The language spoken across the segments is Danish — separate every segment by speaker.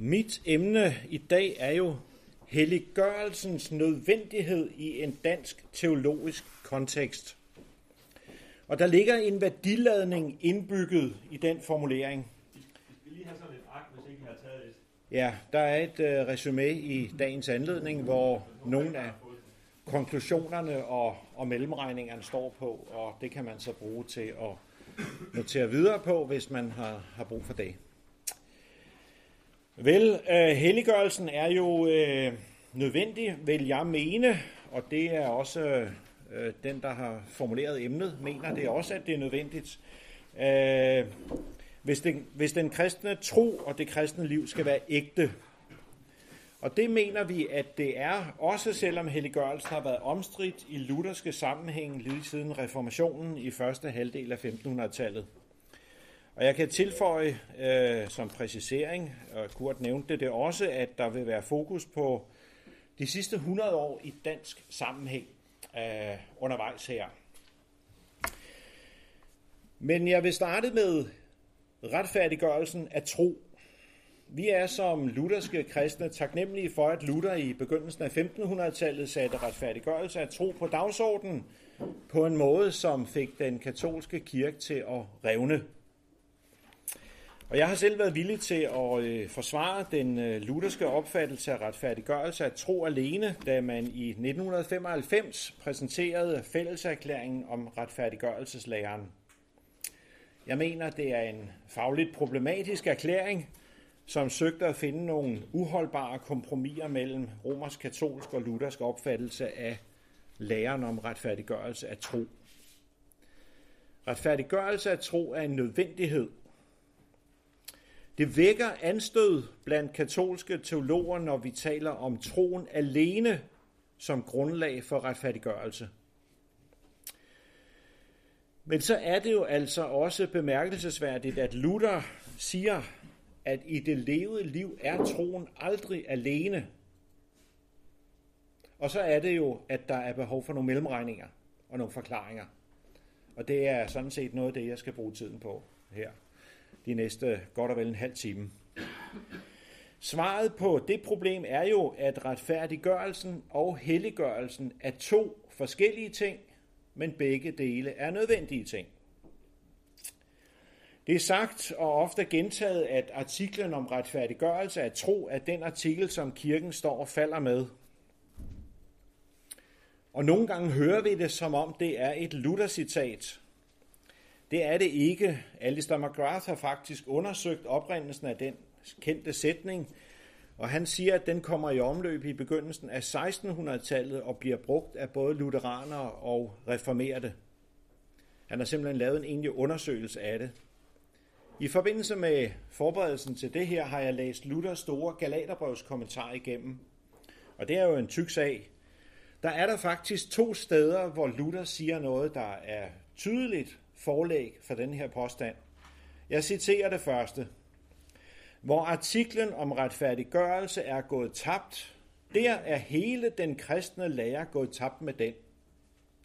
Speaker 1: Mit emne i dag er jo helliggørelsens nødvendighed i en dansk teologisk kontekst. Og der ligger en værdiladning indbygget i den formulering.
Speaker 2: Vi skal lige have sådan et ark, hvis ikke I har taget et.
Speaker 1: Ja, der er et øh, resume i dagens anledning, hvor nogle af konklusionerne og, og mellemregningerne står på, og det kan man så bruge til at notere videre på, hvis man har, har brug for det. Vel, øh, helliggørelsen er jo øh, nødvendig, vil jeg mene, og det er også øh, den, der har formuleret emnet, mener det også, at det er nødvendigt. Øh, hvis, den, hvis den kristne tro og det kristne liv skal være ægte. Og det mener vi, at det er, også selvom helliggørelsen har været omstridt i lutherske sammenhæng lige siden reformationen i første halvdel af 1500-tallet. Og jeg kan tilføje øh, som præcisering, og Kurt nævnte det også, at der vil være fokus på de sidste 100 år i dansk sammenhæng øh, undervejs her. Men jeg vil starte med retfærdiggørelsen af tro. Vi er som lutherske kristne taknemmelige for, at Luther i begyndelsen af 1500-tallet satte retfærdiggørelse af tro på dagsordenen på en måde, som fik den katolske kirke til at revne. Og jeg har selv været villig til at øh, forsvare den øh, lutherske opfattelse af retfærdiggørelse af tro alene, da man i 1995 præsenterede fælleserklæringen om retfærdiggørelseslæren. Jeg mener, det er en fagligt problematisk erklæring, som søgte at finde nogle uholdbare kompromiser mellem romersk, katolsk og luthersk opfattelse af læren om retfærdiggørelse af tro. Retfærdiggørelse af tro er en nødvendighed. Det vækker anstød blandt katolske teologer, når vi taler om troen alene som grundlag for retfærdiggørelse. Men så er det jo altså også bemærkelsesværdigt, at Luther siger, at i det levede liv er troen aldrig alene. Og så er det jo, at der er behov for nogle mellemregninger og nogle forklaringer. Og det er sådan set noget af det, jeg skal bruge tiden på her de næste godt og vel en halv time. Svaret på det problem er jo, at retfærdiggørelsen og helliggørelsen er to forskellige ting, men begge dele er nødvendige ting. Det er sagt og ofte gentaget, at artiklen om retfærdiggørelse af tro er den artikel, som kirken står og falder med. Og nogle gange hører vi det, som om det er et Luther-citat. Det er det ikke. Alistair McGrath har faktisk undersøgt oprindelsen af den kendte sætning, og han siger, at den kommer i omløb i begyndelsen af 1600-tallet og bliver brugt af både lutheranere og reformerede. Han har simpelthen lavet en egentlig undersøgelse af det. I forbindelse med forberedelsen til det her har jeg læst Luthers store Galaterbrevs kommentar igennem. Og det er jo en tyk sag. Der er der faktisk to steder, hvor Luther siger noget, der er tydeligt forlæg for den her påstand. Jeg citerer det første. Hvor artiklen om retfærdiggørelse er gået tabt, der er hele den kristne lære gået tabt med den.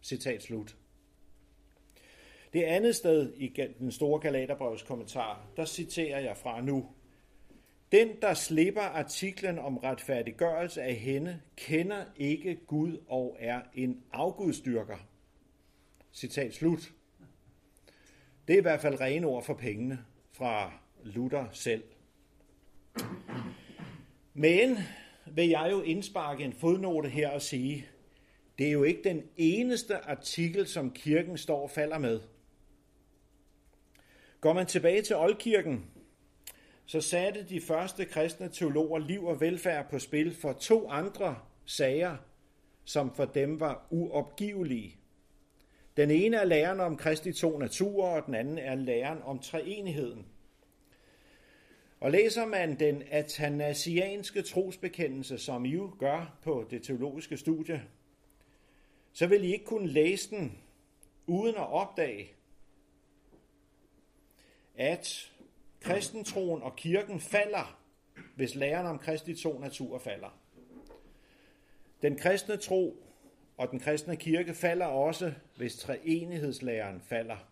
Speaker 1: Citat slut. Det andet sted i den store Galaterbrevs kommentar, der citerer jeg fra nu. Den, der slipper artiklen om retfærdiggørelse af hende, kender ikke Gud og er en afgudstyrker. Citat slut. Det er i hvert fald rene ord for pengene fra Luther selv. Men vil jeg jo indsparke en fodnote her og sige, det er jo ikke den eneste artikel, som kirken står og falder med. Går man tilbage til oldkirken, så satte de første kristne teologer liv og velfærd på spil for to andre sager, som for dem var uopgivelige. Den ene er læren om Kristi to naturer, og den anden er læren om treenigheden. Og læser man den atanasianske trosbekendelse, som I jo gør på det teologiske studie, så vil I ikke kunne læse den uden at opdage, at kristentroen og kirken falder, hvis læren om Kristi to naturer falder. Den kristne tro og den kristne kirke falder også, hvis treenighedslæren falder.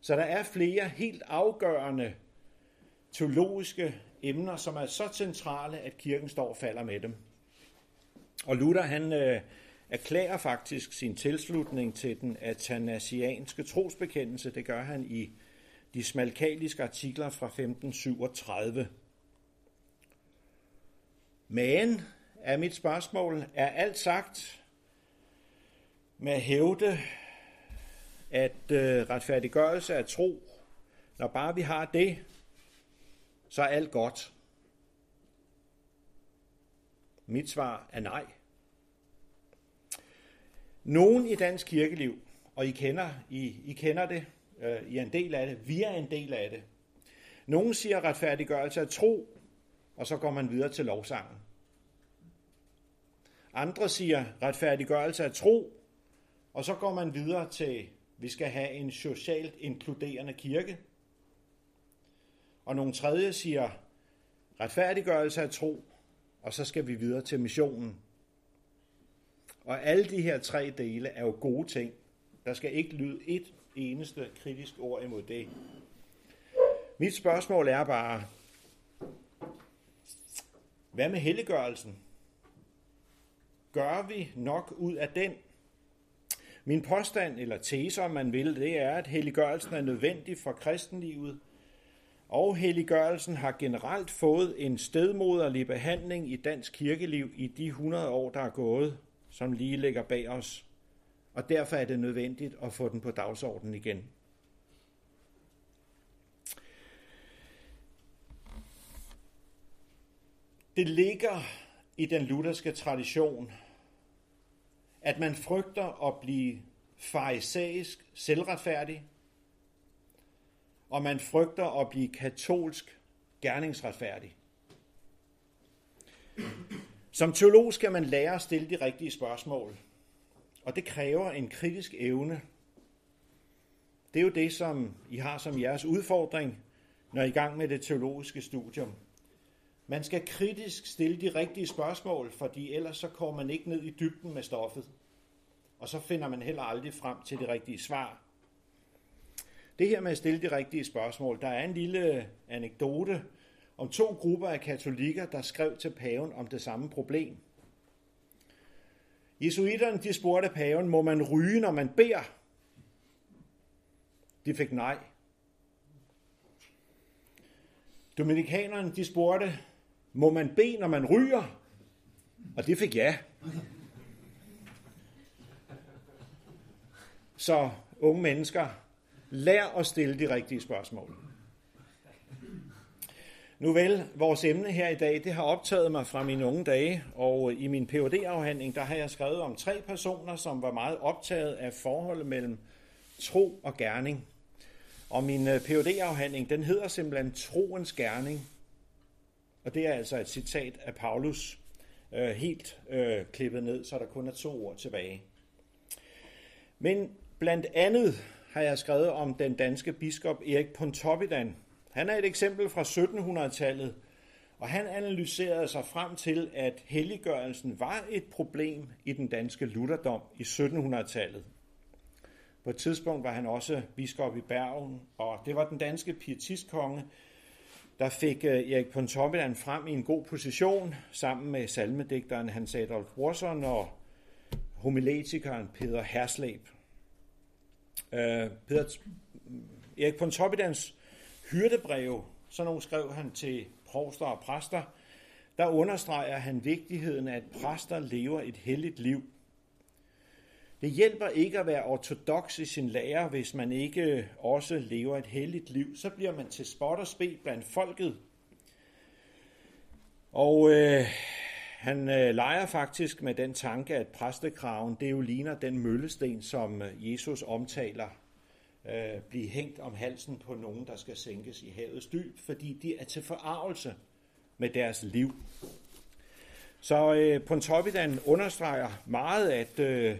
Speaker 1: Så der er flere helt afgørende teologiske emner, som er så centrale, at kirken står og falder med dem. Og Luther han øh, erklærer faktisk sin tilslutning til den atanasianske trosbekendelse. Det gør han i de smalkaliske artikler fra 1537. Men er mit spørgsmål, er alt sagt med at hævde, at øh, retfærdiggørelse er tro, når bare vi har det, så er alt godt. Mit svar er nej. Nogen i dansk kirkeliv, og I kender, I, I kender det, øh, I er en del af det, vi er en del af det. Nogen siger retfærdiggørelse er tro, og så går man videre til lovsangen. Andre siger retfærdiggørelse er tro, og så går man videre til, vi skal have en socialt inkluderende kirke. Og nogle tredje siger retfærdiggørelse af tro, og så skal vi videre til missionen. Og alle de her tre dele er jo gode ting. Der skal ikke lyde et eneste kritisk ord imod det. Mit spørgsmål er bare, hvad med helliggørelsen? Gør vi nok ud af den? Min påstand, eller tese om man vil, det er, at helliggørelsen er nødvendig for kristenlivet, og helliggørelsen har generelt fået en stedmoderlig behandling i dansk kirkeliv i de 100 år, der er gået, som lige ligger bag os. Og derfor er det nødvendigt at få den på dagsordenen igen. Det ligger i den lutherske tradition, at man frygter at blive farisæisk selvretfærdig, og man frygter at blive katolsk gerningsretfærdig. Som teolog skal man lære at stille de rigtige spørgsmål, og det kræver en kritisk evne. Det er jo det, som I har som jeres udfordring, når I er i gang med det teologiske studium. Man skal kritisk stille de rigtige spørgsmål, fordi ellers så kommer man ikke ned i dybden med stoffet. Og så finder man heller aldrig frem til det rigtige svar. Det her med at stille de rigtige spørgsmål, der er en lille anekdote om to grupper af katolikker, der skrev til paven om det samme problem. Jesuiterne de spurgte paven, må man ryge, når man beder? De fik nej. Dominikanerne de spurgte, må man bede, når man ryger? Og det fik ja. Så unge mennesker, lær at stille de rigtige spørgsmål. Nu vel, vores emne her i dag, det har optaget mig fra mine unge dage, og i min phd afhandling der har jeg skrevet om tre personer, som var meget optaget af forholdet mellem tro og gerning. Og min øh, phd afhandling den hedder simpelthen Troens Gerning. Og det er altså et citat af Paulus, øh, helt øh, klippet ned, så der kun er to ord tilbage. Men blandt andet har jeg skrevet om den danske biskop Erik Pontoppidan. Han er et eksempel fra 1700-tallet, og han analyserede sig frem til, at helliggørelsen var et problem i den danske lutherdom i 1700-tallet. På et tidspunkt var han også biskop i Bergen, og det var den danske pietistkonge, der fik eh, Erik Pontoppidan frem i en god position sammen med salmedigteren Hans Adolf Brorson og homiletikeren Peter Herslæb. Øh, Peter, Erik Pontoppidans hyrdebreve, så nogle skrev han til provster og præster, der understreger han vigtigheden af, at præster lever et helligt liv. Det hjælper ikke at være ortodox i sin lære, hvis man ikke også lever et helligt liv. Så bliver man til spot og spe blandt folket. Og øh, han øh, leger faktisk med den tanke, at præstekraven, det jo ligner den møllesten, som øh, Jesus omtaler, øh, blive hængt om halsen på nogen, der skal sænkes i havets dyb, fordi de er til forarvelse med deres liv. Så øh, Pontoppidan understreger meget, at øh,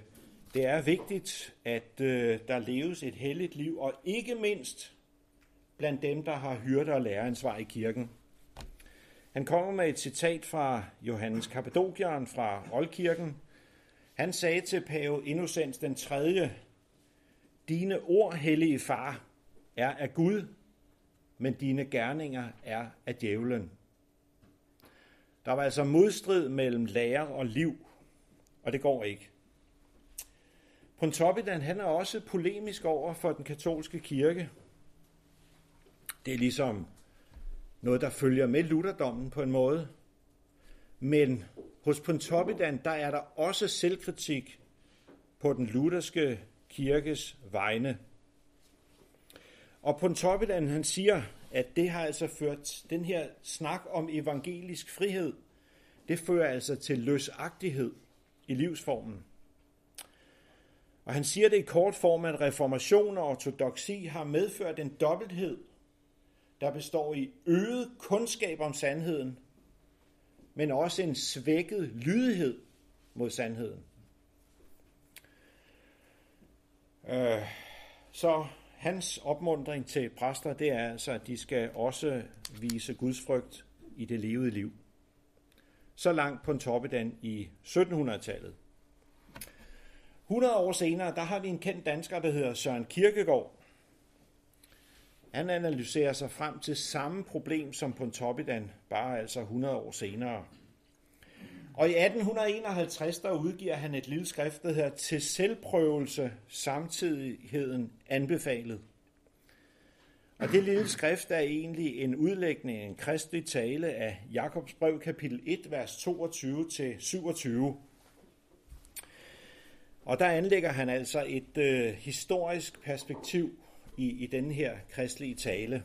Speaker 1: det er vigtigt, at øh, der leves et helligt liv, og ikke mindst blandt dem, der har hyrde og læreransvar i kirken. Han kommer med et citat fra Johannes Kappadokian fra Oldkirken. Han sagde til pave Innocens den 3. Dine ord, hellige far, er af Gud, men dine gerninger er af djævlen. Der var altså modstrid mellem lære og liv, og det går ikke. Pontoppidan han er også polemisk over for den katolske kirke. Det er ligesom noget, der følger med lutherdommen på en måde. Men hos Pontoppidan, der er der også selvkritik på den lutherske kirkes vegne. Og Pontoppidan, han siger, at det har altså ført, den her snak om evangelisk frihed, det fører altså til løsagtighed i livsformen. Og han siger det i kort form, at reformation og ortodoksi har medført en dobbelthed, der består i øget kundskab om sandheden, men også en svækket lydighed mod sandheden. Øh, så hans opmundring til præster, det er altså, at de skal også vise Guds frygt i det levede liv. Så langt på en toppedan i 1700-tallet. 100 år senere, der har vi en kendt dansker, der hedder Søren Kirkegaard. Han analyserer sig frem til samme problem som Pontoppidan, bare altså 100 år senere. Og i 1851, der udgiver han et lille skrift, der hedder Til selvprøvelse, samtidigheden anbefalet. Og det lille skrift er egentlig en udlægning, en kristelig tale af Jakobs brev, kapitel 1, vers 22-27. Og der anlægger han altså et øh, historisk perspektiv i, i den her kristelige tale.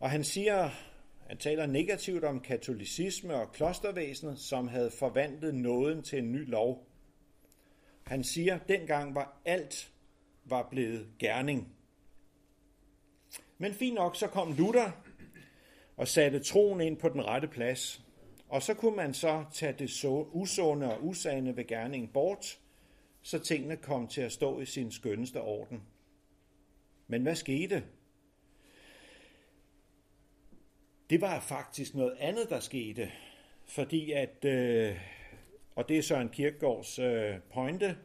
Speaker 1: Og han siger, han taler negativt om katolicisme og klostervæsenet, som havde forvandlet nåden til en ny lov. Han siger, at dengang var alt var blevet gerning. Men fint nok, så kom Luther og satte troen ind på den rette plads. Og så kunne man så tage det så usunde og usande ved gerningen bort, så tingene kom til at stå i sin skønneste orden. Men hvad skete? Det var faktisk noget andet, der skete, fordi at, øh, og det er Søren Kierkegaards øh, pointe,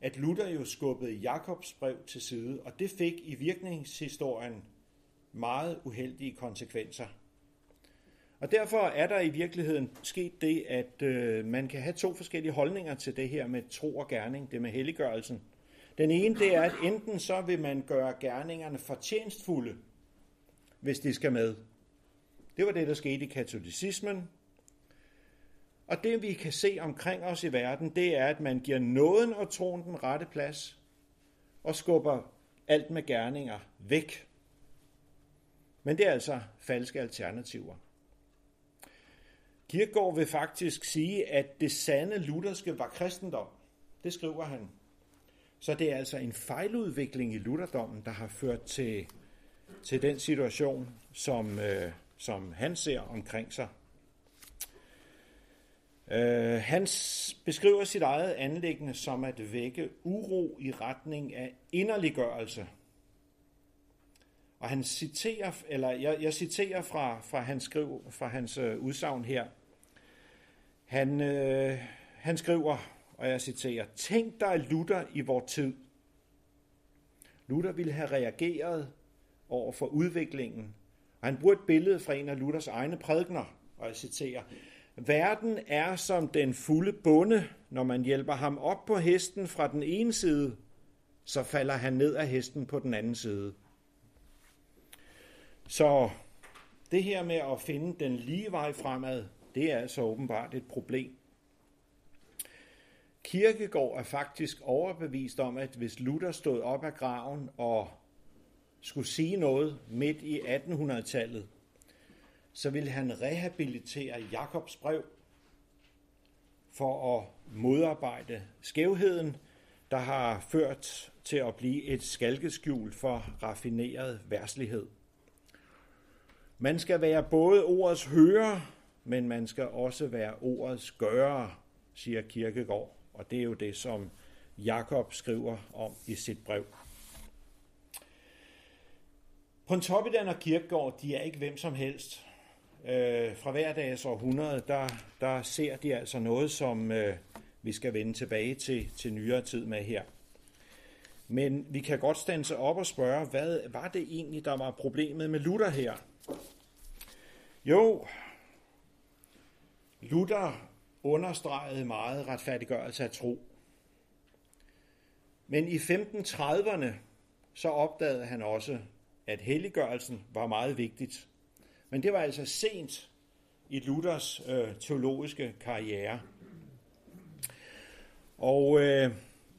Speaker 1: at Luther jo skubbede Jakobs brev til side, og det fik i virkningshistorien meget uheldige konsekvenser. Og derfor er der i virkeligheden sket det, at øh, man kan have to forskellige holdninger til det her med tro og gerning, det med helliggørelsen. Den ene, det er, at enten så vil man gøre gerningerne fortjenstfulde, hvis de skal med. Det var det, der skete i katolicismen. Og det, vi kan se omkring os i verden, det er, at man giver nåden og troen den rette plads, og skubber alt med gerninger væk. Men det er altså falske alternativer. Kirkegaard vil faktisk sige, at det sande lutherske var kristendom. Det skriver han. Så det er altså en fejludvikling i lutherdommen, der har ført til, til den situation, som, øh, som han ser omkring sig. Øh, han beskriver sit eget anlæggende som at vække uro i retning af inderliggørelse. Og han citerer, eller jeg, jeg citerer fra, fra hans, skriv, fra hans øh, udsagn her. Han, øh, han skriver, og jeg citerer, Tænk dig Luther i vor tid. Luther ville have reageret over for udviklingen, og han bruger et billede fra en af Luthers egne prædikner, og jeg citerer, Verden er som den fulde bonde, når man hjælper ham op på hesten fra den ene side, så falder han ned af hesten på den anden side. Så det her med at finde den lige vej fremad, det er altså åbenbart et problem. Kirkegård er faktisk overbevist om, at hvis Luther stod op af graven og skulle sige noget midt i 1800-tallet, så ville han rehabilitere Jakobs brev for at modarbejde skævheden, der har ført til at blive et skalkeskjul for raffineret værslighed. Man skal være både ordets hører, men man skal også være ordets gører, siger Kirkegård. Og det er jo det, som Jakob skriver om i sit brev. Pontoppidan og Kirkegaard, de er ikke hvem som helst. Øh, fra hver dags århundrede, der, der ser de altså noget, som øh, vi skal vende tilbage til, til nyere tid med her. Men vi kan godt stanse op og spørge, hvad var det egentlig, der var problemet med Luther her? Jo, Luther understregede meget retfærdiggørelse af tro. Men i 1530'erne så opdagede han også, at helliggørelsen var meget vigtigt. Men det var altså sent i Luthers øh, teologiske karriere. Og øh,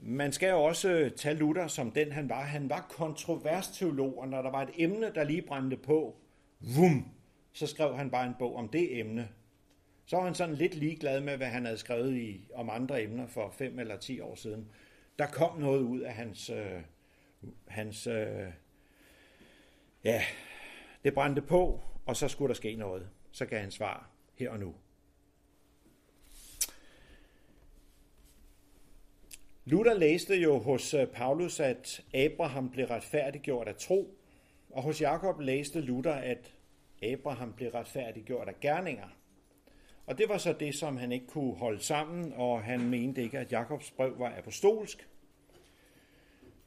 Speaker 1: man skal jo også øh, tage Luther som den han var. Han var kontrovers teolog, og når der var et emne, der lige brændte på, vum, så skrev han bare en bog om det emne. Så var han sådan lidt ligeglad med, hvad han havde skrevet i, om andre emner for fem eller ti år siden. Der kom noget ud af hans, øh, hans øh, ja, det brændte på, og så skulle der ske noget. Så gav han svar her og nu. Luther læste jo hos øh, Paulus, at Abraham blev retfærdiggjort af tro, og hos Jakob læste Luther, at Abraham blev retfærdiggjort af gerninger. Og det var så det, som han ikke kunne holde sammen, og han mente ikke, at Jakobs brev var apostolsk.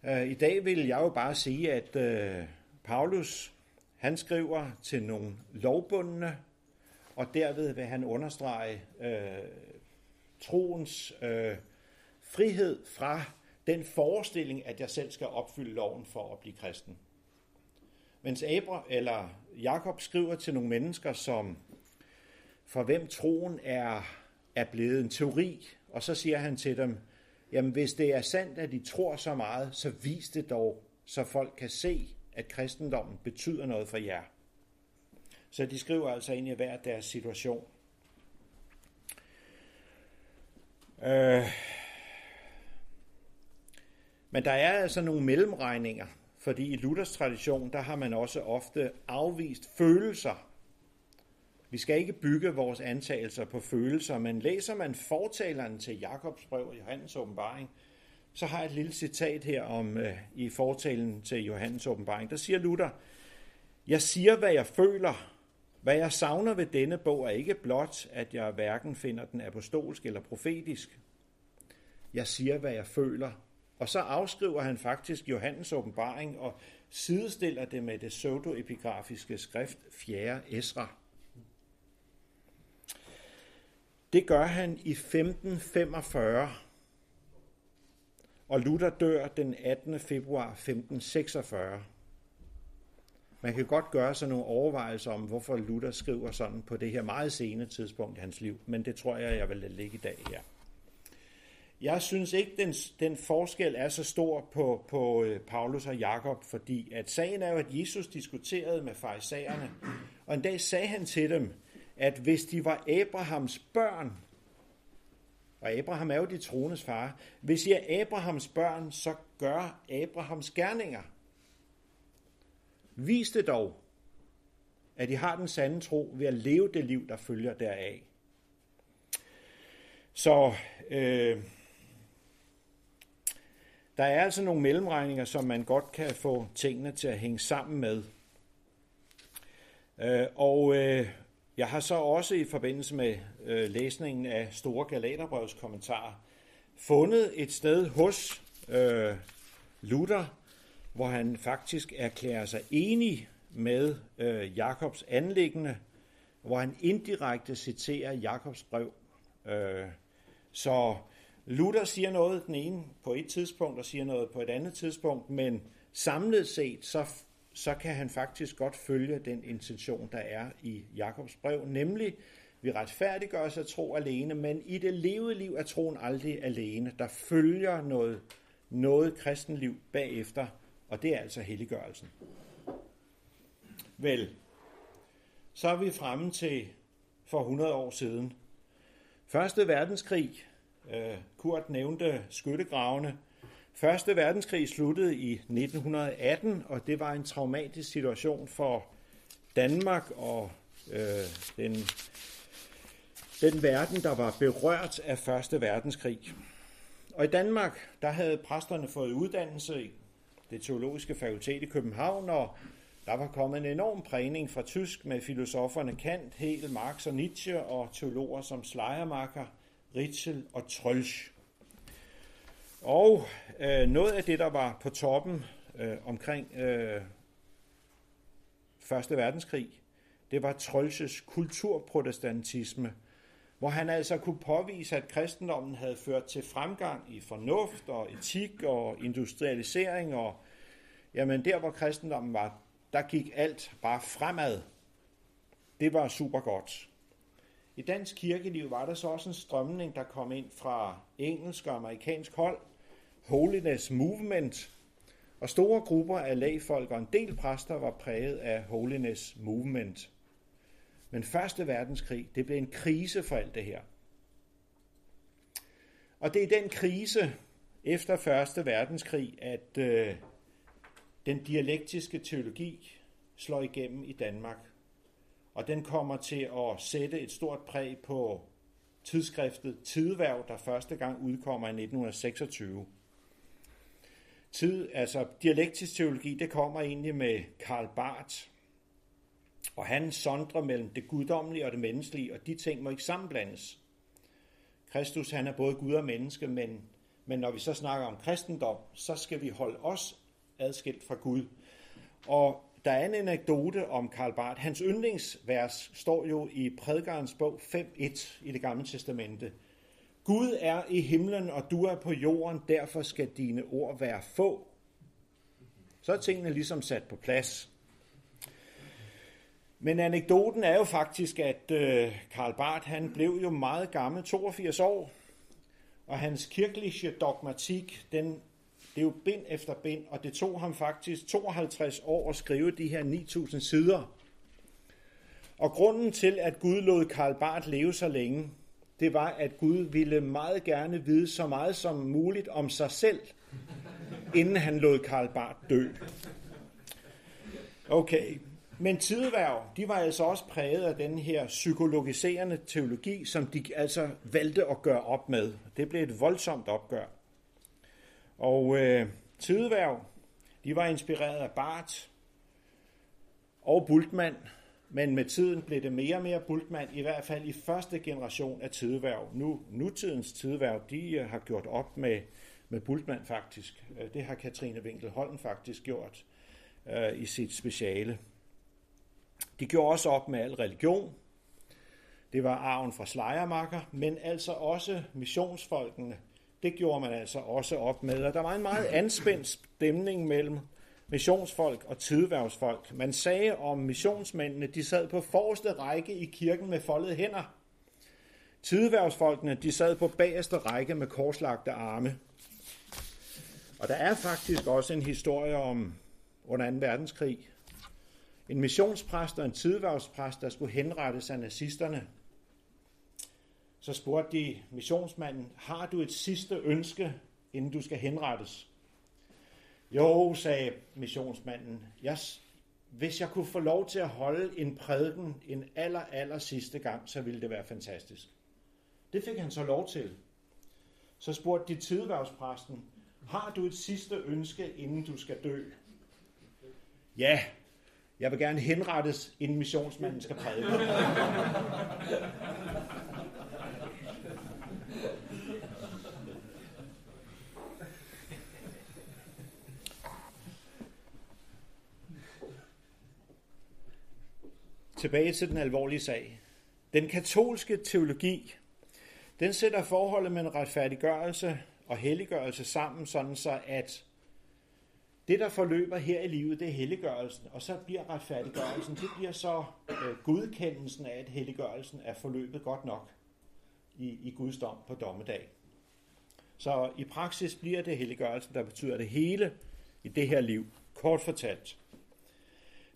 Speaker 1: Øh, I dag vil jeg jo bare sige, at øh, Paulus han skriver til nogle lovbundne, og derved vil han understrege øh, troens øh, frihed fra den forestilling, at jeg selv skal opfylde loven for at blive kristen. Mens Abra, eller Jakob skriver til nogle mennesker, som for hvem troen er, er blevet en teori, og så siger han til dem, jamen hvis det er sandt, at de tror så meget, så vis det dog, så folk kan se, at kristendommen betyder noget for jer. Så de skriver altså ind i hver deres situation. Øh, men der er altså nogle mellemregninger, fordi i Luthers tradition, der har man også ofte afvist følelser. Vi skal ikke bygge vores antagelser på følelser, men læser man fortalerne til Jakobs brev og Johannes åbenbaring, så har jeg et lille citat her om øh, i fortalen til Johannes åbenbaring. Der siger Luther, jeg siger, hvad jeg føler. Hvad jeg savner ved denne bog er ikke blot, at jeg hverken finder den apostolsk eller profetisk. Jeg siger, hvad jeg føler, og så afskriver han faktisk Johannes åbenbaring og sidestiller det med det pseudoepigrafiske skrift 4. Esra. Det gør han i 1545, og Luther dør den 18. februar 1546. Man kan godt gøre sig nogle overvejelser om, hvorfor Luther skriver sådan på det her meget sene tidspunkt i hans liv, men det tror jeg, jeg vil lade ligge i dag her. Jeg synes ikke, den, den forskel er så stor på, på øh, Paulus og Jakob, fordi at sagen er jo, at Jesus diskuterede med farisæerne, og en dag sagde han til dem, at hvis de var Abrahams børn, og Abraham er jo de troendes far, hvis I er Abrahams børn, så gør Abrahams gerninger. Vis det dog, at I har den sande tro ved at leve det liv, der følger deraf. Så øh, der er altså nogle mellemregninger, som man godt kan få tingene til at hænge sammen med. Øh, og øh, jeg har så også i forbindelse med øh, læsningen af Store Galaterbrevs kommentar fundet et sted hos øh, Luther, hvor han faktisk erklærer sig enig med øh, Jakobs anlæggende, hvor han indirekte citerer Jakobs brev. Øh, så Luther siger noget den ene på et tidspunkt og siger noget på et andet tidspunkt, men samlet set så, så kan han faktisk godt følge den intention, der er i Jakobs brev, nemlig vi retfærdiggør os at tro alene, men i det levede liv er troen aldrig alene. Der følger noget, noget kristenliv bagefter, og det er altså helliggørelsen. Vel, så er vi fremme til for 100 år siden. Første verdenskrig øh, Kurt nævnte skyttegravene. Første verdenskrig sluttede i 1918, og det var en traumatisk situation for Danmark og øh, den, den verden, der var berørt af Første verdenskrig. Og i Danmark, der havde præsterne fået uddannelse i det teologiske fakultet i København, og der var kommet en enorm prægning fra tysk med filosoferne Kant, Hegel, Marx og Nietzsche og teologer som Schleiermacher – Ritzel og Trölsch. Og øh, noget af det, der var på toppen øh, omkring øh, Første Verdenskrig, det var Trölsches kulturprotestantisme, hvor han altså kunne påvise, at kristendommen havde ført til fremgang i fornuft og etik og industrialisering, og jamen der, hvor kristendommen var, der gik alt bare fremad. Det var super godt. I dansk kirkeliv var der så også en strømning, der kom ind fra engelsk og amerikansk hold, Holiness Movement, og store grupper af lægfolk og en del præster var præget af Holiness Movement. Men Første Verdenskrig, det blev en krise for alt det her. Og det er den krise efter Første Verdenskrig, at øh, den dialektiske teologi slår igennem i Danmark. Og den kommer til at sætte et stort præg på tidsskriftet Tidværv, der første gang udkommer i 1926. Tid, altså dialektisk teologi, det kommer egentlig med Karl Barth, og han sondrer mellem det guddommelige og det menneskelige, og de ting må ikke sammenblandes. Kristus, han er både Gud og menneske, men, men når vi så snakker om kristendom, så skal vi holde os adskilt fra Gud. Og der er en anekdote om Karl Barth. Hans yndlingsvers står jo i prædikernes bog 5.1 i det gamle testamente. Gud er i himlen, og du er på jorden, derfor skal dine ord være få. Så er tingene ligesom sat på plads. Men anekdoten er jo faktisk, at øh, Karl Barth han blev jo meget gammel, 82 år, og hans kirkelige dogmatik, den, det er jo bind efter bind, og det tog ham faktisk 52 år at skrive de her 9000 sider. Og grunden til, at Gud lod Karl Barth leve så længe, det var, at Gud ville meget gerne vide så meget som muligt om sig selv, inden han lod Karl Barth dø. Okay, men tideværv, de var altså også præget af den her psykologiserende teologi, som de altså valgte at gøre op med. Det blev et voldsomt opgør. Og øh, tideværv, de var inspireret af Barth og Bultmann, men med tiden blev det mere og mere Bultmann, i hvert fald i første generation af tideværv. Nu, nutidens tideværv, de øh, har gjort op med, med Bultmann faktisk. Øh, det har Katrine Winkelholm faktisk gjort øh, i sit speciale. De gjorde også op med al religion. Det var arven fra slejermakker, men altså også missionsfolkene. Det gjorde man altså også op med. Og der var en meget anspændt stemning mellem missionsfolk og tidværvsfolk. Man sagde om missionsmændene, de sad på forreste række i kirken med foldede hænder. Tidværvsfolkene, de sad på bagerste række med korslagte arme. Og der er faktisk også en historie om under 2. verdenskrig, en missionspræst og en tidværvspræst, der skulle henrettes af nazisterne. Så spurgte de missionsmanden, har du et sidste ønske, inden du skal henrettes? Jo, sagde missionsmanden, jeg, hvis jeg kunne få lov til at holde en prædiken en aller, aller sidste gang, så ville det være fantastisk. Det fik han så lov til. Så spurgte de tidværvspræsten, har du et sidste ønske, inden du skal dø? Ja, jeg vil gerne henrettes, inden missionsmanden skal prædike. Tilbage til den alvorlige sag. Den katolske teologi, den sætter forholdet mellem retfærdiggørelse og helliggørelse sammen, sådan så at det, der forløber her i livet, det er helliggørelsen, og så bliver retfærdiggørelsen, det bliver så øh, godkendelsen af, at helliggørelsen er forløbet godt nok i, i Guds dom på dommedag. Så i praksis bliver det helliggørelsen, der betyder det hele i det her liv, kort fortalt.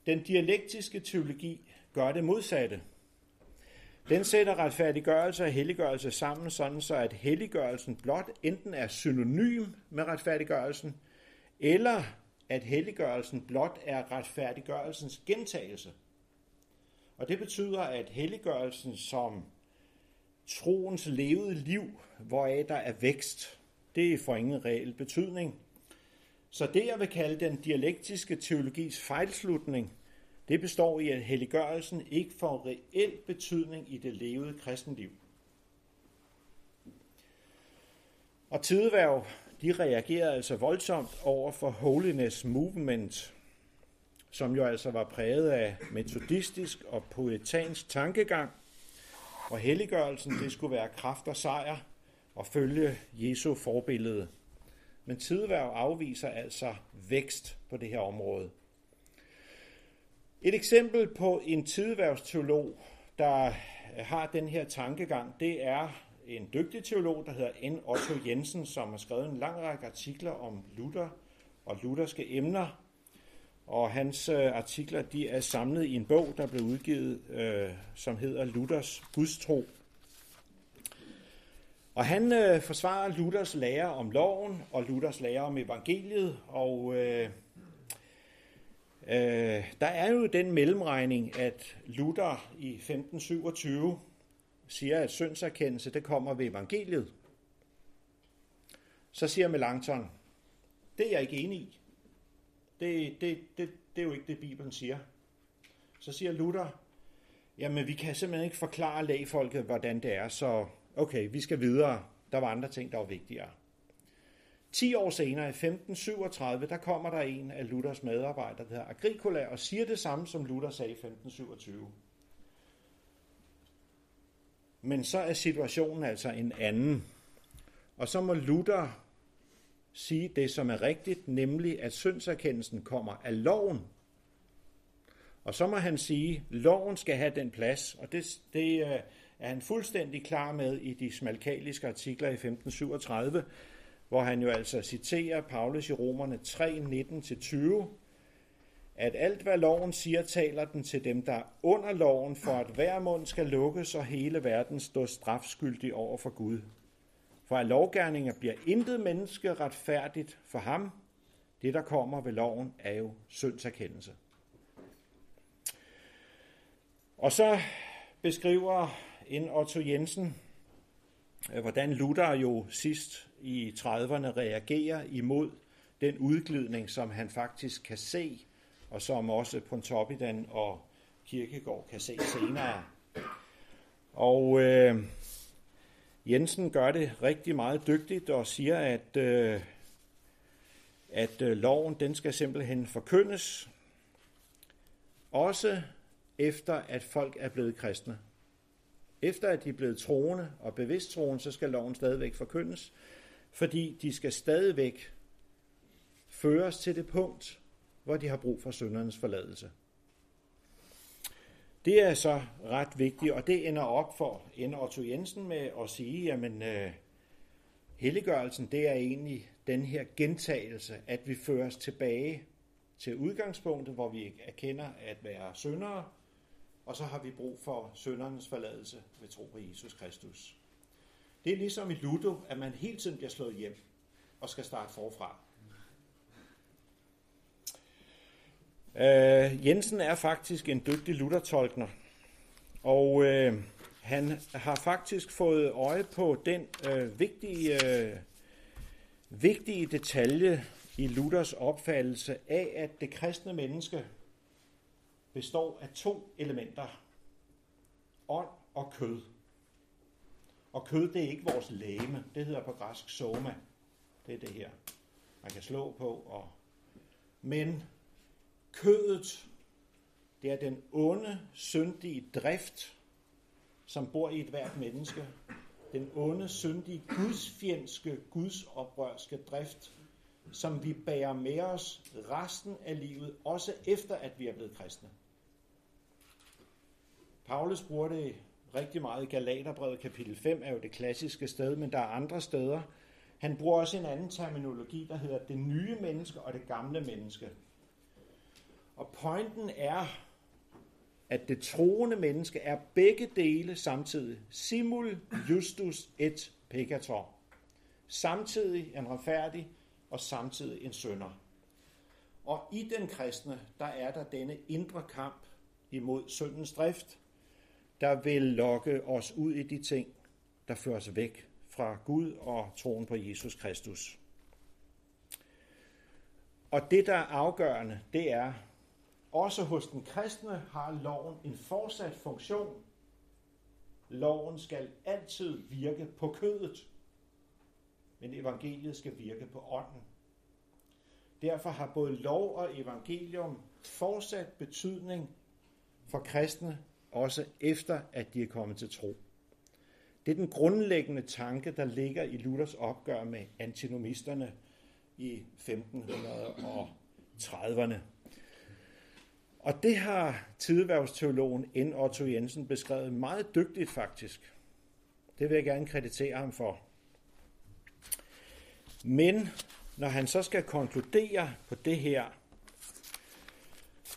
Speaker 1: Den dialektiske teologi gør det modsatte. Den sætter retfærdiggørelse og helliggørelse sammen, sådan så at helliggørelsen blot enten er synonym med retfærdiggørelsen, eller at helliggørelsen blot er retfærdiggørelsens gentagelse. Og det betyder, at helliggørelsen som troens levede liv, hvoraf der er vækst, det får ingen reel betydning. Så det, jeg vil kalde den dialektiske teologis fejlslutning, det består i, at helliggørelsen ikke får reel betydning i det levede kristenliv. Og tideværv de reagerede altså voldsomt over for Holiness Movement, som jo altså var præget af metodistisk og poetansk tankegang. Og helliggørelsen, det skulle være kraft og sejr og følge Jesu forbillede. Men tideværv afviser altså vækst på det her område. Et eksempel på en tidværvsteolog, der har den her tankegang, det er en dygtig teolog, der hedder N. Otto Jensen, som har skrevet en lang række artikler om Luther og lutherske emner. Og hans øh, artikler de er samlet i en bog, der blev udgivet, øh, som hedder Luthers Gudstro. Og han øh, forsvarer Luthers lære om loven og Luthers lære om evangeliet, og øh, øh, der er jo den mellemregning, at Luther i 1527 siger, at syndserkendelse det kommer ved evangeliet. Så siger Melanchthon, det er jeg ikke enig i. Det, det, det, det er jo ikke det, Bibelen siger. Så siger Luther, jamen vi kan simpelthen ikke forklare lægfolket, hvordan det er, så okay, vi skal videre. Der var andre ting, der var vigtigere. 10 år senere, i 1537, der kommer der en af Luthers medarbejdere, der hedder Agricola, og siger det samme, som Luther sagde i 1527. Men så er situationen altså en anden. Og så må Luther sige det, som er rigtigt, nemlig at syndserkendelsen kommer af loven. Og så må han sige, at loven skal have den plads, og det, det øh, er han fuldstændig klar med i de smalkaliske artikler i 1537, hvor han jo altså citerer Paulus i Romerne 3, 19-20, at alt hvad loven siger, taler den til dem, der er under loven, for at hver mund skal lukkes, og hele verden stå strafskyldig over for Gud. For at lovgærninger bliver intet menneske retfærdigt for ham. Det, der kommer ved loven, er jo syndserkendelse. Og så beskriver en Otto Jensen, øh, hvordan Luther jo sidst i 30'erne reagerer imod den udglidning, som han faktisk kan se, og som også Pontoppidan og Kirkegård kan se senere. Og øh, Jensen gør det rigtig meget dygtigt og siger, at, øh, at øh, loven den skal simpelthen forkyndes, også efter at folk er blevet kristne. Efter at de er blevet troende og bevidst troende, så skal loven stadigvæk forkyndes, fordi de skal stadigvæk føres til det punkt, hvor de har brug for syndernes forladelse. Det er så ret vigtigt, og det ender op for N. Otto Jensen med at sige, jamen uh, helliggørelsen, det er egentlig den her gentagelse, at vi føres tilbage til udgangspunktet, hvor vi erkender at være syndere, og så har vi brug for syndernes forladelse ved tro på Jesus Kristus. Det er ligesom i Ludo, at man hele tiden bliver slået hjem og skal starte forfra. Øh, Jensen er faktisk en dygtig Luther-tolkner, og øh, han har faktisk fået øje på den øh, vigtige, øh, vigtige detalje i Luthers opfattelse af, at det kristne menneske består af to elementer. Ånd og kød. Og kød, det er ikke vores læme. Det hedder på græsk soma. Det er det her. Man kan slå på. Og... Men kødet, det er den onde, syndige drift, som bor i et hvert menneske. Den onde, syndige, gudsfjendske, gudsoprørske drift, som vi bærer med os resten af livet, også efter at vi er blevet kristne. Paulus bruger det rigtig meget i Galaterbrevet kapitel 5, er jo det klassiske sted, men der er andre steder. Han bruger også en anden terminologi, der hedder det nye menneske og det gamle menneske. Og pointen er, at det troende menneske er begge dele samtidig. Simul justus et peccator. Samtidig en retfærdig og samtidig en sønder. Og i den kristne, der er der denne indre kamp imod syndens drift, der vil lokke os ud i de ting, der fører os væk fra Gud og troen på Jesus Kristus. Og det, der er afgørende, det er, også hos den kristne har loven en fortsat funktion. Loven skal altid virke på kødet, men evangeliet skal virke på ånden. Derfor har både lov og evangelium fortsat betydning for kristne også efter at de er kommet til tro. Det er den grundlæggende tanke, der ligger i Luthers opgør med antinomisterne i 1530'erne. Og det har tideværvsteologen N. Otto Jensen beskrevet meget dygtigt faktisk. Det vil jeg gerne kreditere ham for. Men når han så skal konkludere på det her,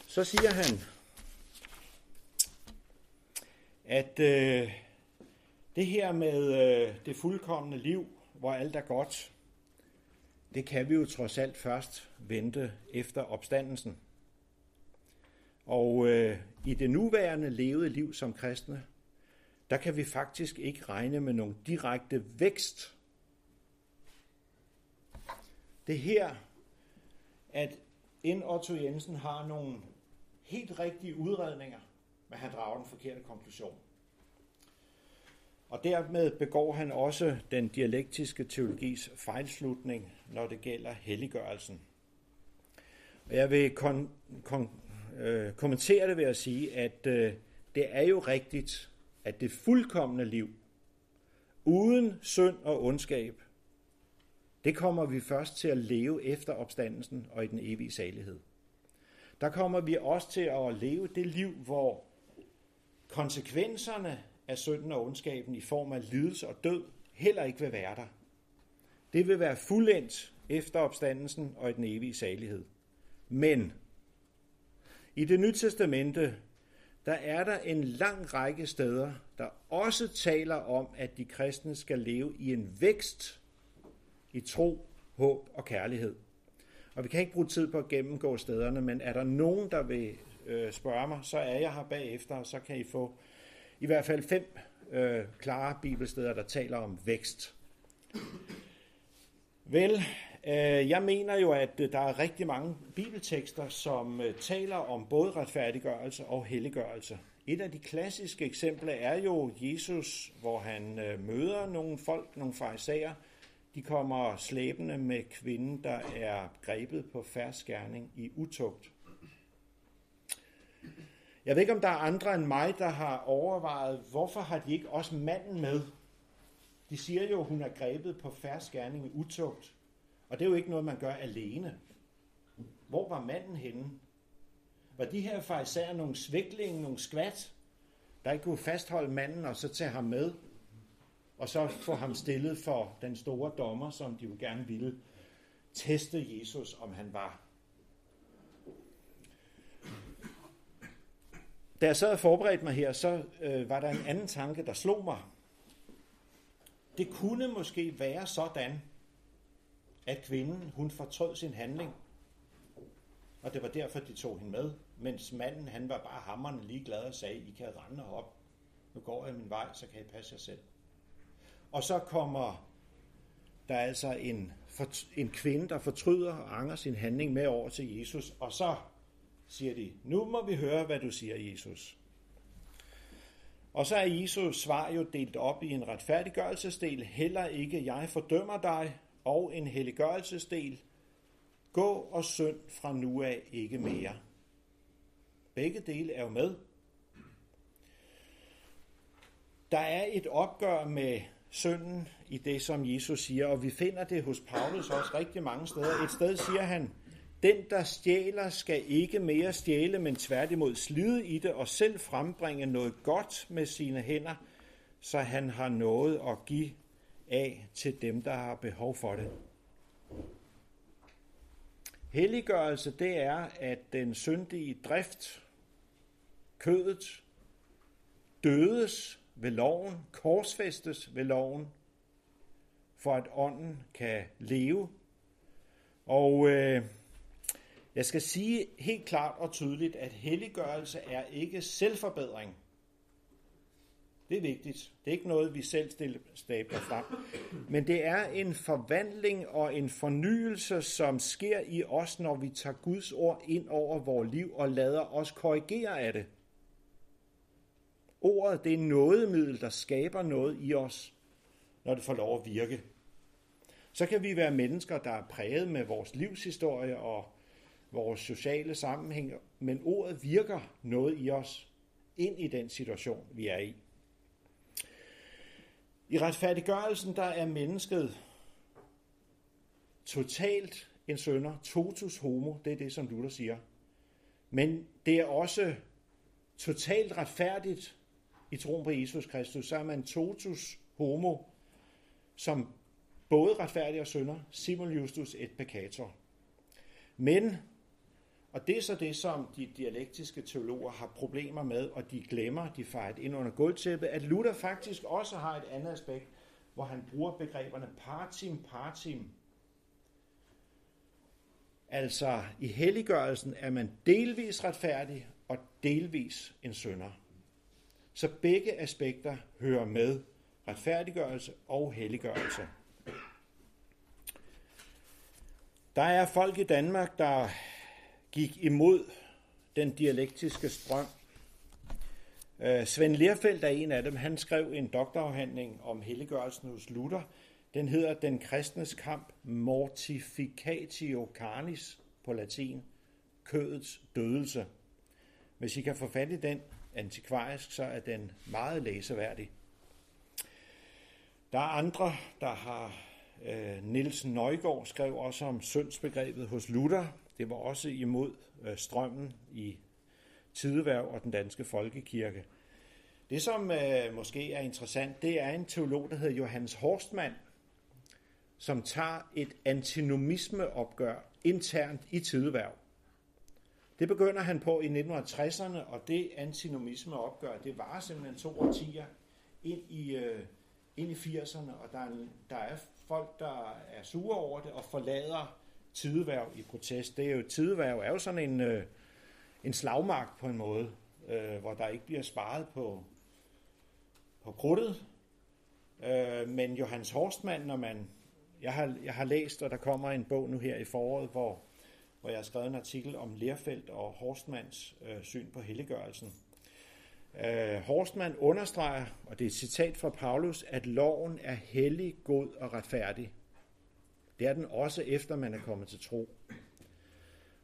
Speaker 1: så siger han, at øh, det her med øh, det fuldkommende liv, hvor alt er godt, det kan vi jo trods alt først vente efter opstandelsen. Og øh, i det nuværende levede liv som kristne, der kan vi faktisk ikke regne med nogen direkte vækst. Det er her, at N. Otto Jensen har nogle helt rigtige udredninger, men han drager den forkerte konklusion. Og dermed begår han også den dialektiske teologis fejlslutning, når det gælder helliggørelsen. Og jeg vil kon, kon, øh, kommentere det ved at sige, at øh, det er jo rigtigt, at det fuldkommende liv, uden synd og ondskab, det kommer vi først til at leve efter opstandelsen og i den evige salighed. Der kommer vi også til at leve det liv, hvor konsekvenserne af synden og ondskaben i form af lidelse og død heller ikke vil være der. Det vil være fuldendt efter opstandelsen og i den evige salighed. Men i det nye testamente, der er der en lang række steder, der også taler om, at de kristne skal leve i en vækst i tro, håb og kærlighed. Og vi kan ikke bruge tid på at gennemgå stederne, men er der nogen, der vil øh, spørge mig, så er jeg her bagefter, og så kan I få i hvert fald fem øh, klare bibelsteder, der taler om vækst. Vel, øh, jeg mener jo, at øh, der er rigtig mange bibeltekster, som øh, taler om både retfærdiggørelse og helliggørelse. Et af de klassiske eksempler er jo Jesus, hvor han øh, møder nogle folk, nogle farisæer. De kommer slæbende med kvinden, der er grebet på færdsgærning i utugt. Jeg ved ikke, om der er andre end mig, der har overvejet, hvorfor har de ikke også manden med? De siger jo, at hun er grebet på færdskærning i utugt. Og det er jo ikke noget, man gør alene. Hvor var manden henne? Var de her fariserer nogle sviklinge, nogle skvat, der ikke kunne fastholde manden og så tage ham med, og så få ham stillet for den store dommer, som de jo gerne ville teste Jesus, om han var Da jeg sad og forberedte mig her, så øh, var der en anden tanke, der slog mig. Det kunne måske være sådan, at kvinden, hun fortrød sin handling. Og det var derfor, de tog hende med. Mens manden, han var bare hammerne ligeglad og sagde, I kan rende op. Nu går jeg min vej, så kan I passe jer selv. Og så kommer der altså en, en kvinde, der fortryder og anger sin handling med over til Jesus. Og så siger de, nu må vi høre, hvad du siger, Jesus. Og så er Jesus svar jo delt op i en retfærdiggørelsesdel, heller ikke jeg fordømmer dig, og en helliggørelsesdel, gå og synd fra nu af ikke mere. Begge dele er jo med. Der er et opgør med synden i det, som Jesus siger, og vi finder det hos Paulus også rigtig mange steder. Et sted siger han, den, der stjæler, skal ikke mere stjæle, men tværtimod slide i det og selv frembringe noget godt med sine hænder, så han har noget at give af til dem, der har behov for det. Helliggørelse, det er, at den syndige drift, kødet, dødes ved loven, korsfæstes ved loven, for at ånden kan leve. Og øh, jeg skal sige helt klart og tydeligt, at helliggørelse er ikke selvforbedring. Det er vigtigt. Det er ikke noget, vi selv stabler frem. Men det er en forvandling og en fornyelse, som sker i os, når vi tager Guds ord ind over vores liv og lader os korrigere af det. Ordet det er nådemiddel, der skaber noget i os, når det får lov at virke. Så kan vi være mennesker, der er præget med vores livshistorie og vores sociale sammenhæng, men ordet virker noget i os ind i den situation, vi er i. I retfærdiggørelsen, der er mennesket totalt en sønder, totus homo, det er det, som Luther siger. Men det er også totalt retfærdigt i troen på Jesus Kristus, så er man totus homo, som både retfærdig og sønder, simul justus et peccator. Men, og det er så det, som de dialektiske teologer har problemer med, og de glemmer, de fejrer ind under gulvtæppet, at Luther faktisk også har et andet aspekt, hvor han bruger begreberne partim, partim. Altså, i helliggørelsen er man delvis retfærdig og delvis en sønder. Så begge aspekter hører med retfærdiggørelse og helliggørelse. Der er folk i Danmark, der gik imod den dialektiske strøm. Øh, Svend Lerfeldt er en af dem. Han skrev en doktorafhandling om helliggørelsen hos Luther. Den hedder Den kristnes kamp mortificatio carnis på latin. Kødets dødelse. Hvis I kan få fat i den antikvarisk, så er den meget læseværdig. Der er andre, der har øh, Niels Nøjgaard skrev også om syndsbegrebet hos Luther. Det var også imod øh, strømmen i Tideværv og den danske folkekirke. Det, som øh, måske er interessant, det er en teolog, der hedder Johannes Horstmann, som tager et antinomismeopgør internt i Tideværv. Det begynder han på i 1960'erne, og det antinomismeopgør, det var simpelthen to årtier ind i, øh, ind i 80'erne, og der er, der er folk, der er sure over det og forlader tideværv i protest. Det er jo, tideværv er jo sådan en, øh, en slagmark på en måde, øh, hvor der ikke bliver sparet på, på krudtet. Øh, men Johannes Horstmann, når man, jeg har, jeg har læst, og der kommer en bog nu her i foråret, hvor, hvor jeg har skrevet en artikel om Lerfeldt og Horstmanns øh, syn på helliggørelsen. Øh, Horstmann understreger, og det er et citat fra Paulus, at loven er hellig, god og retfærdig. Det er den også efter man er kommet til tro.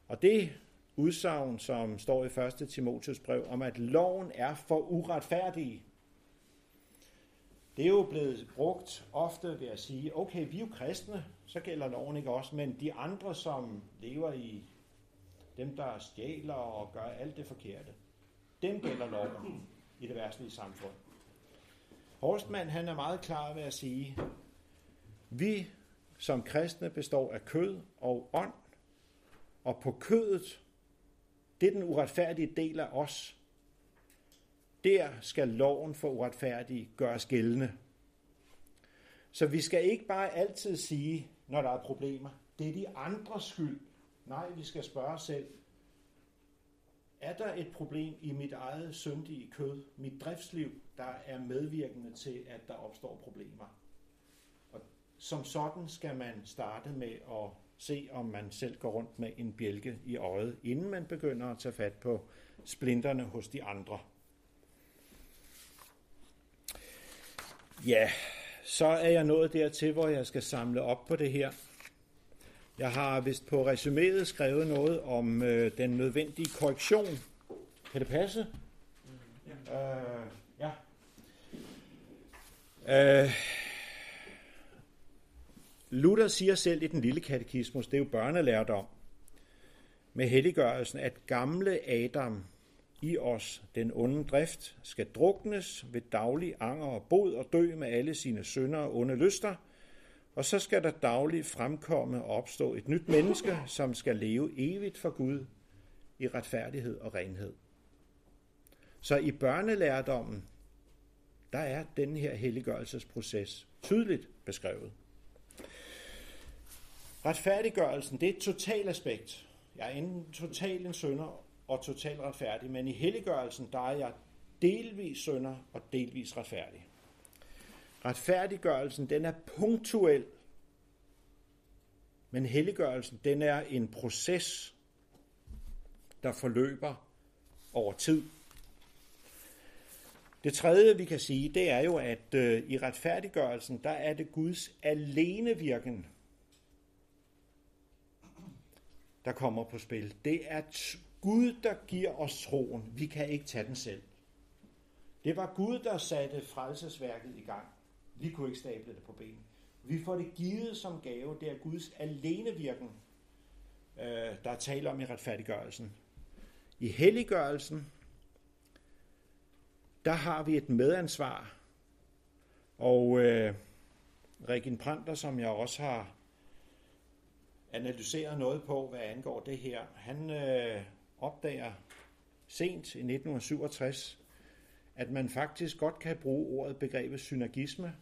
Speaker 1: Og det udsagn, som står i 1. Timotius brev, om at loven er for uretfærdig, det er jo blevet brugt ofte ved at sige, okay, vi er jo kristne, så gælder loven ikke også, men de andre, som lever i dem, der stjæler og gør alt det forkerte, dem gælder loven i det værtslige samfund. Horstmann han er meget klar ved at sige, vi som kristne består af kød og ånd, og på kødet, det er den uretfærdige del af os. Der skal loven for uretfærdige gøres gældende. Så vi skal ikke bare altid sige, når der er problemer, det er de andres skyld. Nej, vi skal spørge os selv, er der et problem i mit eget syndige kød, mit driftsliv, der er medvirkende til, at der opstår problemer? Som sådan skal man starte med at se, om man selv går rundt med en bjælke i øjet, inden man begynder at tage fat på splinterne hos de andre. Ja, så er jeg nået dertil, hvor jeg skal samle op på det her. Jeg har vist på resuméet skrevet noget om øh, den nødvendige korrektion. Kan det passe? Ja. Øh, ja. Øh, Luther siger selv i den lille katekismus, det er jo børnelærdom, med helliggørelsen, at gamle Adam i os, den onde drift, skal druknes ved daglig anger og bod og dø med alle sine sønder og onde lyster – og så skal der dagligt fremkomme og opstå et nyt menneske, som skal leve evigt for Gud i retfærdighed og renhed. Så i børnelærdommen, der er den her helliggørelsesproces tydeligt beskrevet. Retfærdiggørelsen, det er et totalt aspekt. Jeg er enten total en sønder og total retfærdig, men i helliggørelsen, der er jeg delvis sønder og delvis retfærdig. Retfærdiggørelsen, den er punktuel, men helliggørelsen, den er en proces, der forløber over tid. Det tredje, vi kan sige, det er jo, at øh, i retfærdiggørelsen, der er det Guds alenevirken, der kommer på spil. Det er Gud, der giver os troen. Vi kan ikke tage den selv. Det var Gud, der satte frelsesværket i gang. Vi kunne ikke stable det på ben. Vi får det givet som gave. Det er Guds alenevirken, øh, der taler om i retfærdiggørelsen. I helliggørelsen, der har vi et medansvar. Og øh, Regin Pranter, som jeg også har analyseret noget på, hvad angår det her, han øh, opdager sent i 1967, at man faktisk godt kan bruge ordet begrebet synergisme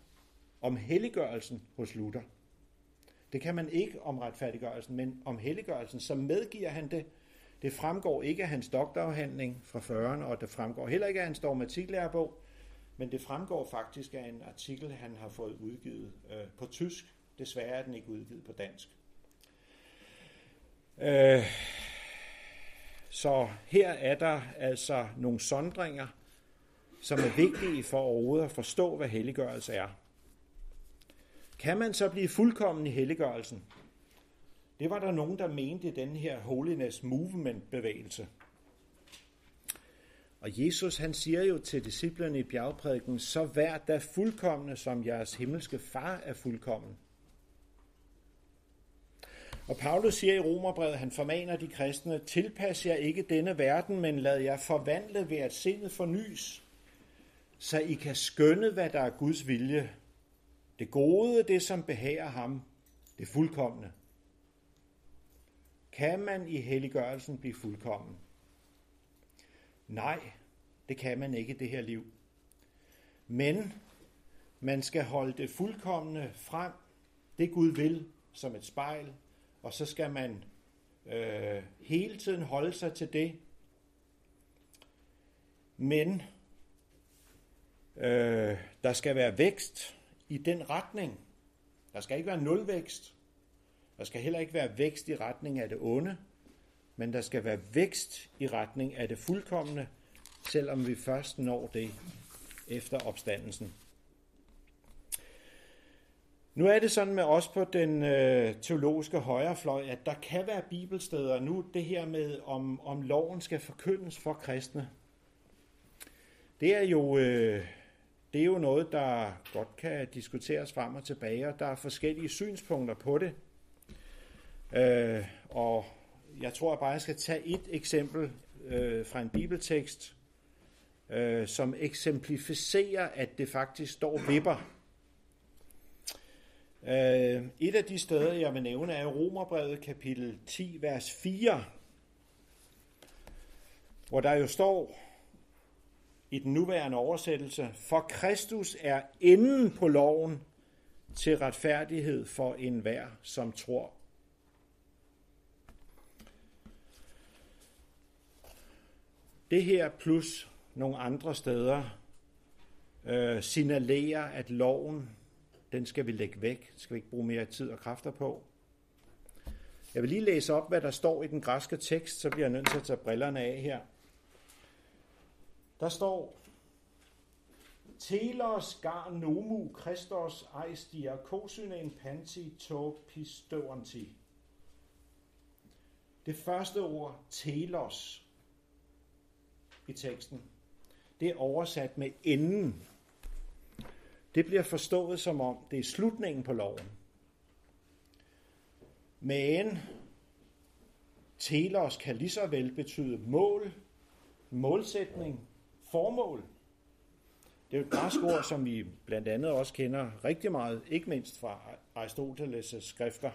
Speaker 1: om helliggørelsen hos Luther. Det kan man ikke om retfærdiggørelsen, men om helliggørelsen, så medgiver han det. Det fremgår ikke af hans doktorafhandling fra 40'erne, og det fremgår heller ikke af hans dogmatiklærebog, men det fremgår faktisk af en artikel, han har fået udgivet øh, på tysk. Desværre er den ikke udgivet på dansk. Øh, så her er der altså nogle sondringer, som er vigtige for overhovedet at forstå, hvad helliggørelse er. Kan man så blive fuldkommen i helliggørelsen? Det var der nogen, der mente i den her Holiness Movement bevægelse. Og Jesus han siger jo til disciplerne i bjergprædiken, så vær da fuldkommende, som jeres himmelske far er fuldkommen. Og Paulus siger i Romerbrevet, han formaner de kristne, tilpas jer ikke denne verden, men lad jer forvandle ved at sindet fornyes, så I kan skønne, hvad der er Guds vilje. Det gode, det som behager ham, det fuldkommende. Kan man i helliggørelsen blive fuldkommen? Nej, det kan man ikke i det her liv. Men man skal holde det fuldkommende frem, det Gud vil, som et spejl, og så skal man øh, hele tiden holde sig til det. Men øh, der skal være vækst i den retning. Der skal ikke være nulvækst. Der skal heller ikke være vækst i retning af det onde, men der skal være vækst i retning af det fuldkommende, selvom vi først når det efter opstandelsen. Nu er det sådan med os på den øh, teologiske højrefløj, at der kan være bibelsteder. Nu det her med, om, om loven skal forkyndes for kristne. Det er jo, øh, det er jo noget, der godt kan diskuteres frem og tilbage, og der er forskellige synspunkter på det. Øh, og jeg tror bare, jeg skal tage et eksempel øh, fra en bibeltekst, øh, som eksemplificerer, at det faktisk står vipper Øh, et af de steder, jeg vil nævne, er Romerbrevet kapitel 10, vers 4, hvor der jo står i den nuværende oversættelse, for Kristus er enden på loven til retfærdighed for enhver, som tror. Det her plus nogle andre steder øh, signalerer, at loven den skal vi lægge væk. Skal vi ikke bruge mere tid og kræfter på. Jeg vil lige læse op, hvad der står i den græske tekst, så bliver jeg nødt til at tage brillerne af her. Der står, Telos gar nomu Christos eis diakosynen panti to pistoanti. Det første ord, telos, i teksten, det er oversat med enden det bliver forstået som om, det er slutningen på loven. Men telos kan lige så vel betyde mål, målsætning, formål. Det er jo et græsk ord, som vi blandt andet også kender rigtig meget, ikke mindst fra Aristoteles' skrifter.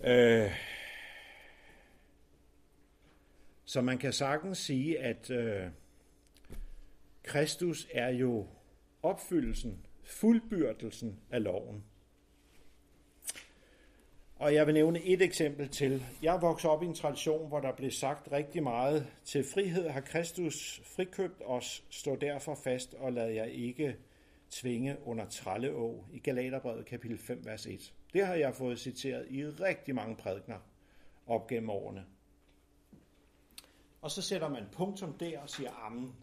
Speaker 1: Øh, så man kan sagtens sige, at øh, Kristus er jo opfyldelsen, fuldbyrdelsen af loven. Og jeg vil nævne et eksempel til. Jeg voksede op i en tradition, hvor der blev sagt rigtig meget. Til frihed har Kristus frikøbt os, stå derfor fast og lad jer ikke tvinge under trælleå i Galaterbrevet kapitel 5, vers 1. Det har jeg fået citeret i rigtig mange prædikner op gennem årene. Og så sætter man punktum der og siger amen.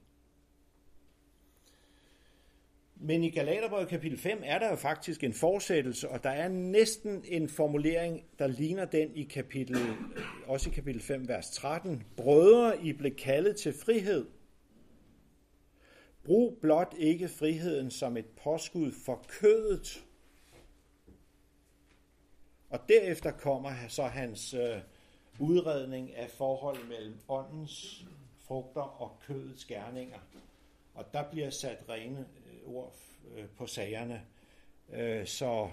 Speaker 1: Men i Galaterbrevet kapitel 5 er der jo faktisk en fortsættelse, og der er næsten en formulering, der ligner den i kapitel, også i kapitel 5, vers 13. Brødre, I blev kaldet til frihed. Brug blot ikke friheden som et påskud for kødet. Og derefter kommer så hans øh, udredning af forholdet mellem åndens frugter og kødets gerninger. Og der bliver sat rene ord øh, på sagerne. Øh, så,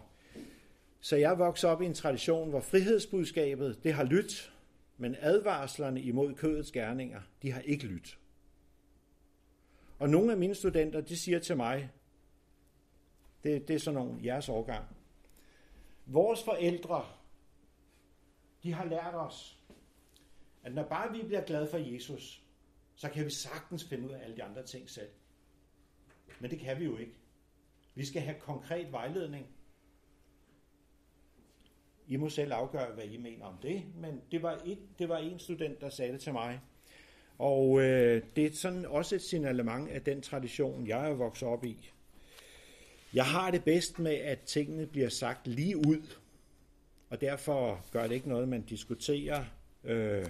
Speaker 1: så jeg voksede op i en tradition, hvor frihedsbudskabet, det har lyttet, men advarslerne imod kødets gerninger, de har ikke lyttet. Og nogle af mine studenter, de siger til mig, det, det er sådan nogle jeres årgang, vores forældre, de har lært os, at når bare vi bliver glade for Jesus, så kan vi sagtens finde ud af alle de andre ting selv. Men det kan vi jo ikke. Vi skal have konkret vejledning. I må selv afgøre, hvad I mener om det, men det var, et, det var en student, der sagde det til mig. Og øh, det er sådan også et signalement af den tradition, jeg er vokset op i. Jeg har det bedst med, at tingene bliver sagt lige ud, og derfor gør det ikke noget, man diskuterer øh,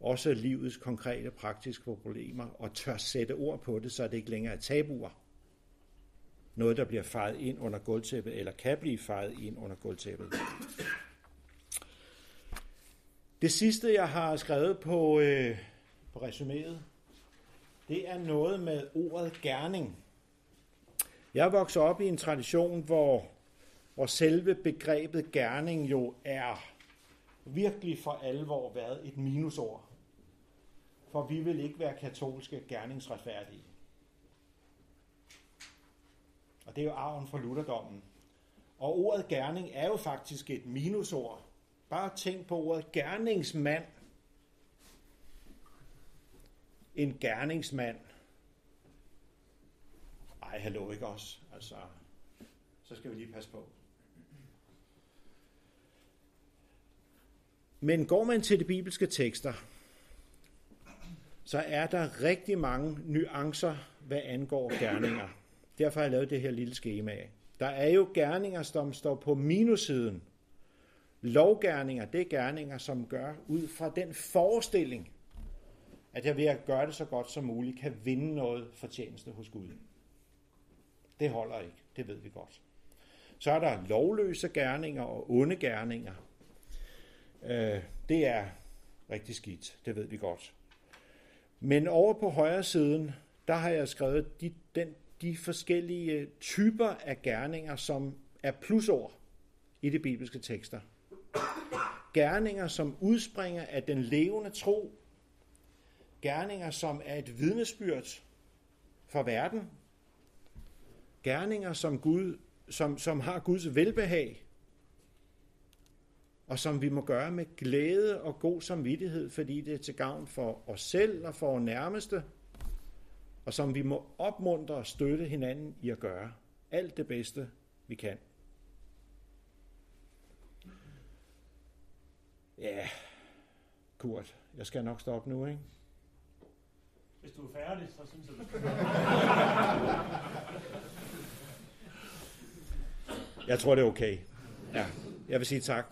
Speaker 1: også livets konkrete praktiske problemer, og tør sætte ord på det, så det ikke længere er tabuer. Noget, der bliver fejet ind under gulvtæppet, eller kan blive fejet ind under gulvtæppet. Det sidste, jeg har skrevet på, øh, på resuméet, det er noget med ordet gerning. Jeg voksede op i en tradition, hvor, hvor selve begrebet gerning jo er virkelig for alvor været et minusord. For vi vil ikke være katolske gerningsretfærdige. Og det er jo arven fra lutherdommen. Og ordet gerning er jo faktisk et minusord. Bare tænk på ordet gerningsmand. En gerningsmand. Ej, hallo ikke også. Altså, så skal vi lige passe på. Men går man til de bibelske tekster, så er der rigtig mange nuancer, hvad angår gerninger. Derfor har jeg lavet det her lille schema af. Der er jo gerninger, som står på minussiden. Lovgerninger, det er gerninger, som gør ud fra den forestilling, at jeg ved at gøre det så godt som muligt, kan vinde noget fortjeneste hos Gud. Det holder ikke, det ved vi godt. Så er der lovløse gerninger og onde gerninger. Øh, det er rigtig skidt, det ved vi godt. Men over på højre siden, der har jeg skrevet de, den, de forskellige typer af gerninger, som er plusord i de bibelske tekster. Gerninger, som udspringer af den levende tro. Gerninger, som er et vidnesbyrd for verden. Gerninger, som, Gud, som, som har Guds velbehag og som vi må gøre med glæde og god samvittighed, fordi det er til gavn for os selv og for vores nærmeste, og som vi må opmuntre og støtte hinanden i at gøre alt det bedste, vi kan. Ja, Kurt, jeg skal nok stoppe nu, ikke?
Speaker 2: Hvis du er færdig, så synes jeg, du skal
Speaker 1: Jeg tror, det er okay. Ja, jeg vil sige tak.